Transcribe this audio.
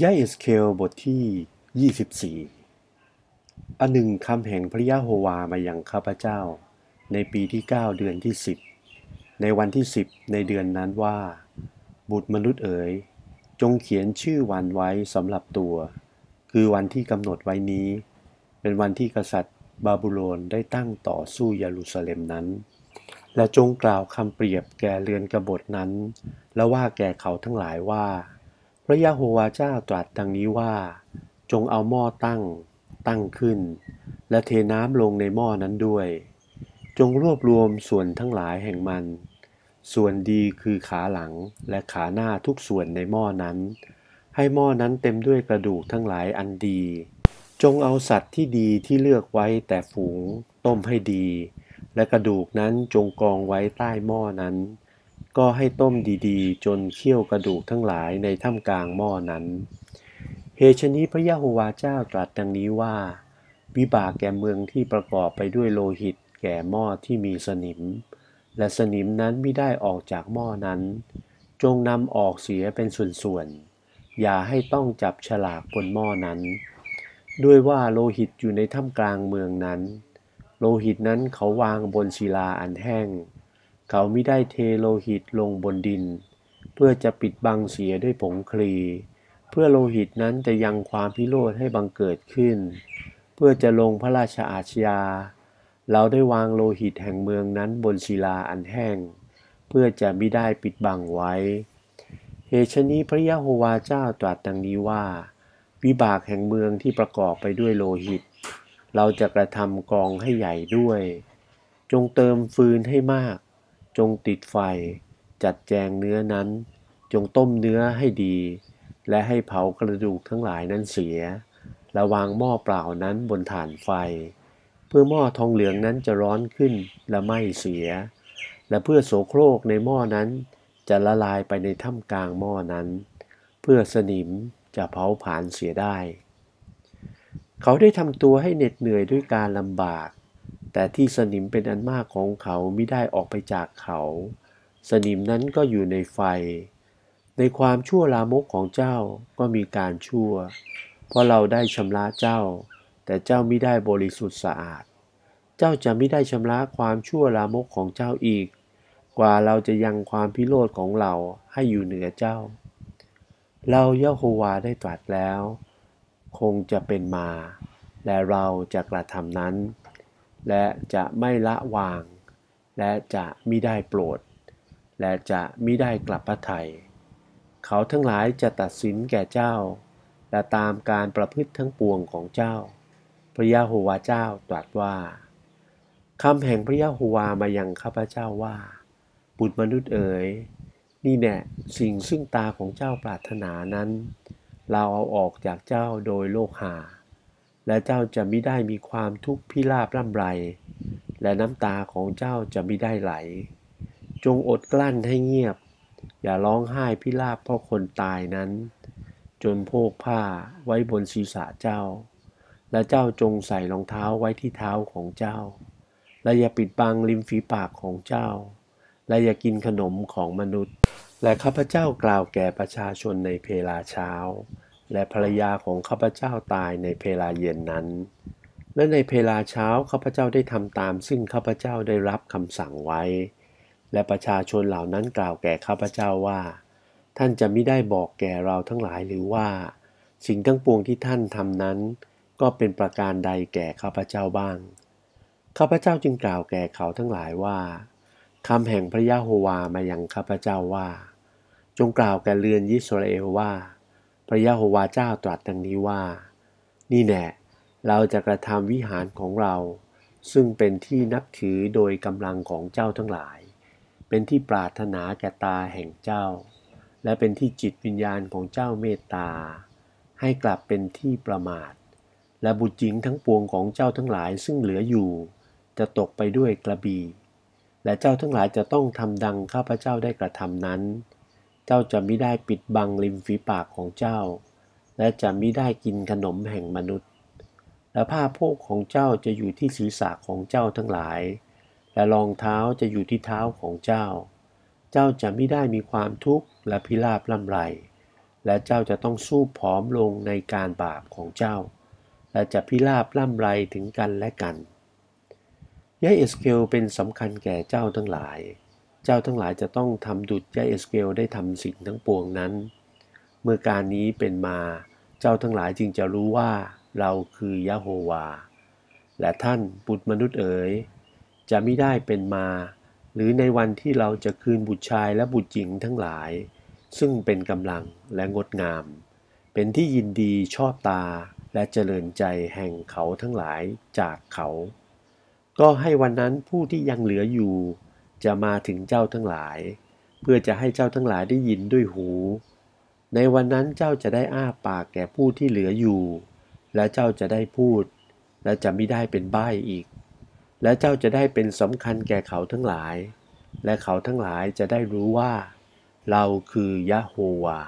ย่าเอสเคลบทที่ 24 อันหนึ่งคำแห่งพระยะโฮวามายังข้าพเจ้า ในปีที่ 9 เดือนที่ 10 ในวันที่ 10 ในเดือนนั้นว่า บุตรมนุษย์เอ๋ย จงเขียนชื่อวันไว้สำหรับตัว คือวันที่กำหนดไว้นี้ เป็นวันที่กษัตริย์บาบูโลนได้ตั้งต่อสู้เยรูซาเล็มนั้น และจงกล่าวคำเปรียบแก่เรือนกบฏนั้น และว่าแก่เขาทั้งหลายว่า พระยะโฮวาเจ้าตรัสดังนี้ว่า จงเอาหม้อตั้ง ตั้งขึ้น และเทน้ำลงในหม้อนั้นด้วย จงรวบรวมส่วนทั้งหลายแห่งมัน ส่วนดีคือขาหลังและขาหน้าทุกส่วนในหม้อนั้น ให้หม้อนั้นเต็มด้วยกระดูกทั้งหลายอันดี จงเอาสัตว์ที่ดีที่เลือกไว้แต่ฝูง ต้มให้ดี และกระดูกนั้นจงกองไว้ใต้หม้อนั้น ก็ให้ต้มดีๆ จนเคี่ยวกระดูกทั้งหลายในถ้ำกลางหม้อนั้น เหตุชนี้พระยะโฮวาเจ้าตรัสดังนี้ว่า วิบากแก่เมืองที่ประกอบไปด้วยโลหิต แก่หม้อที่มีสนิม และสนิมนั้นไม่ได้ออกจากหม้อนั้น จงนำออกเสียเป็นส่วนๆ อย่าให้ต้องจับฉลากบนหม้อนั้น ด้วยว่าโลหิตอยู่ในถ้ำกลางเมืองนั้น โลหิตนั้นเขาวางบนศิลาอันแห้ง เขาไม่ได้เทโลหิตลงบนดิน เพื่อจะปิดบังเสียด้วยผงคลี เพื่อโลหิตนั้นจะยังความพิโรธให้บังเกิดขึ้น เพื่อจะลงพระราชอาชญา เราได้วางโลหิตแห่งเมืองนั้นบนศิลาอันแห้ง เพื่อจะไม่ได้ปิดบังไว้ เหตุชนี้พระยะโฮวาเจ้าตรัสดังนี้ว่า วิบากแห่งเมืองที่ประกอบไปด้วยโลหิต เราจะกระทำกองให้ใหญ่ด้วย จงเติมฟืนให้มาก จงติดไฟ จัดแจงเนื้อนั้น จงต้มเนื้อให้ดี และให้เผากระดูกทั้งหลายนั้นเสีย ระวางหม้อเปล่านั้นบนฐานไฟ เพื่อหม้อทองเหลืองนั้นจะร้อนขึ้นและไม่เสีย และเพื่อโสโครกในหม้อนั้น จะละลายไปในถ้ำกลางหม้อนั้น เพื่อสนิมจะเผาผลาญเสียได้ เขาได้ทำตัวให้เหน็ดเหนื่อยด้วยการลำบาก แต่ที่สนิมเป็นอันมากของเขาไม่ได้ออกไปจากเขา สนิมนั้นก็อยู่ในไฟ ในความชั่วลามกของเจ้าก็มีการชั่ว เพราะเราได้ชำระเจ้า แต่เจ้าไม่ได้บริสุทธิ์สะอาด เจ้าจะไม่ได้ชำระความชั่วลามกของเจ้าอีก กว่าเราจะยังความพิโรธของเราให้อยู่เหนือเจ้า เราเยโฮวาได้ตรัสแล้ว คงจะเป็นมา และเราจะกระทำนั้น และจะไม่ละวาง และจะมิได้โปรด และจะมิได้กลับพระไทย เขาทั้งหลายจะตัดสินแก่เจ้า และตามการประพฤติทั้งปวงของเจ้า พระยาโฮวาเจ้าตรัสว่าคำแห่งพระยาโฮวามายังข้าพเจ้าว่า บุตรมนุษย์เอ๋ยนี่แน่สิ่งซึ่งตาของเจ้าปรารถนานั้น เราเอาออกจากเจ้าโดยโลกหา และเจ้าจะไม่ได้มีความทุกข์พิราบร่ำไร และน้ำตาของเจ้าจะไม่ได้ไหล จงอดกลั้นให้เงียบ อย่าร้องไห้พิราบเพราะคนตายนั้น จนโพกผ้าไว้บนศีรษะเจ้า และเจ้าจงใส่รองเท้าไว้ที่เท้าของเจ้า และอย่าปิดบังริมฝีปากของเจ้า และอย่ากินขนมของมนุษย์ และข้าพเจ้ากล่าวแก่ประชาชนในเพลาเช้า และภรรยาของข้าพเจ้าตายในเพลาเย็นนั้น และในเพลาเช้าข้าพเจ้าได้ทำตาม ซึ่งข้าพเจ้าได้รับคำสั่งไว้ และประชาชนเหล่านั้นกล่าวแก่ข้าพเจ้าว่า ท่านจะไม่ได้บอกแก่เราทั้งหลายหรือว่า สิ่งทั้งปวงที่ท่านทำนั้น ก็เป็นประการใดแก่ข้าพเจ้าบ้าง ข้าพเจ้าจึงกล่าวแก่เขาทั้งหลายว่าคำแห่งพระยะโฮวามายังข้าพเจ้าว่า จงกล่าวแก่เรือนยิสราเอลว่า ระยะโฮวาเจ้าตรัสดังนี้ว่า นี่แน่เราจะกระทำวิหารของเรา ซึ่งเป็นที่นับถือโดยกำลังของเจ้าทั้งหลาย เป็นที่ปรารถนาแก่ตาแห่งเจ้า และเป็นที่จิตวิญญาณของเจ้าเมตตา ให้กลับเป็นที่ประมาท และบุตรหญิงทั้งปวงของเจ้าทั้งหลายซึ่งเหลืออยู่ จะตกไปด้วยกระบี่และเจ้าทั้งหลายจะต้องทำดังข้าพเจ้าได้กระทำนั้น เจ้าจะไม่ได้ปิดบังริมฝีปากของเจ้า และจะไม่ได้กินขนมแห่งมนุษย์ และผ้าโพกของเจ้าจะอยู่ที่ศีรษะของเจ้าทั้งหลาย และรองเท้าจะอยู่ที่เท้าของเจ้า เจ้าจะไม่ได้มีความทุกข์และพิลาปร่ำไร และเจ้าจะต้องซูบผอมลงในการบาปของเจ้า และจะพิลาปร่ำไรถึงกันและกันยาเอสเกลเป็นสำคัญแก่เจ้าทั้งหลายเจ้าทั้งหลายจะต้องทำดุจยาเอสเกลได้ทำสิ่งทั้งปวงนั้น เมื่อการนี้เป็นมา เจ้าทั้งหลายจึงจะรู้ว่าเราคือยะโฮวา และท่านบุตรมนุษย์เอ๋ย จะไม่ได้เป็นมา หรือในวันที่เราจะคืนบุตรชายและบุตรหญิงทั้งหลาย ซึ่งเป็นกำลังและงดงาม เป็นที่ยินดีชอบตาและเจริญใจแห่งเขาทั้งหลายจากเขา ก็ให้วันนั้นผู้ที่ยังเหลืออยู่ จะมาถึงเจ้าทั้งหลาย เพื่อจะให้เจ้าทั้งหลายได้ยินด้วยหู ในวันนั้นเจ้าจะได้อ้าปากแก่ผู้ที่เหลืออยู่ และเจ้าจะได้พูด และจะไม่ได้เป็นใบ้อีก และเจ้าจะได้เป็นสำคัญแก่เขาทั้งหลาย และเขาทั้งหลายจะได้รู้ว่า เราคือยะโฮวา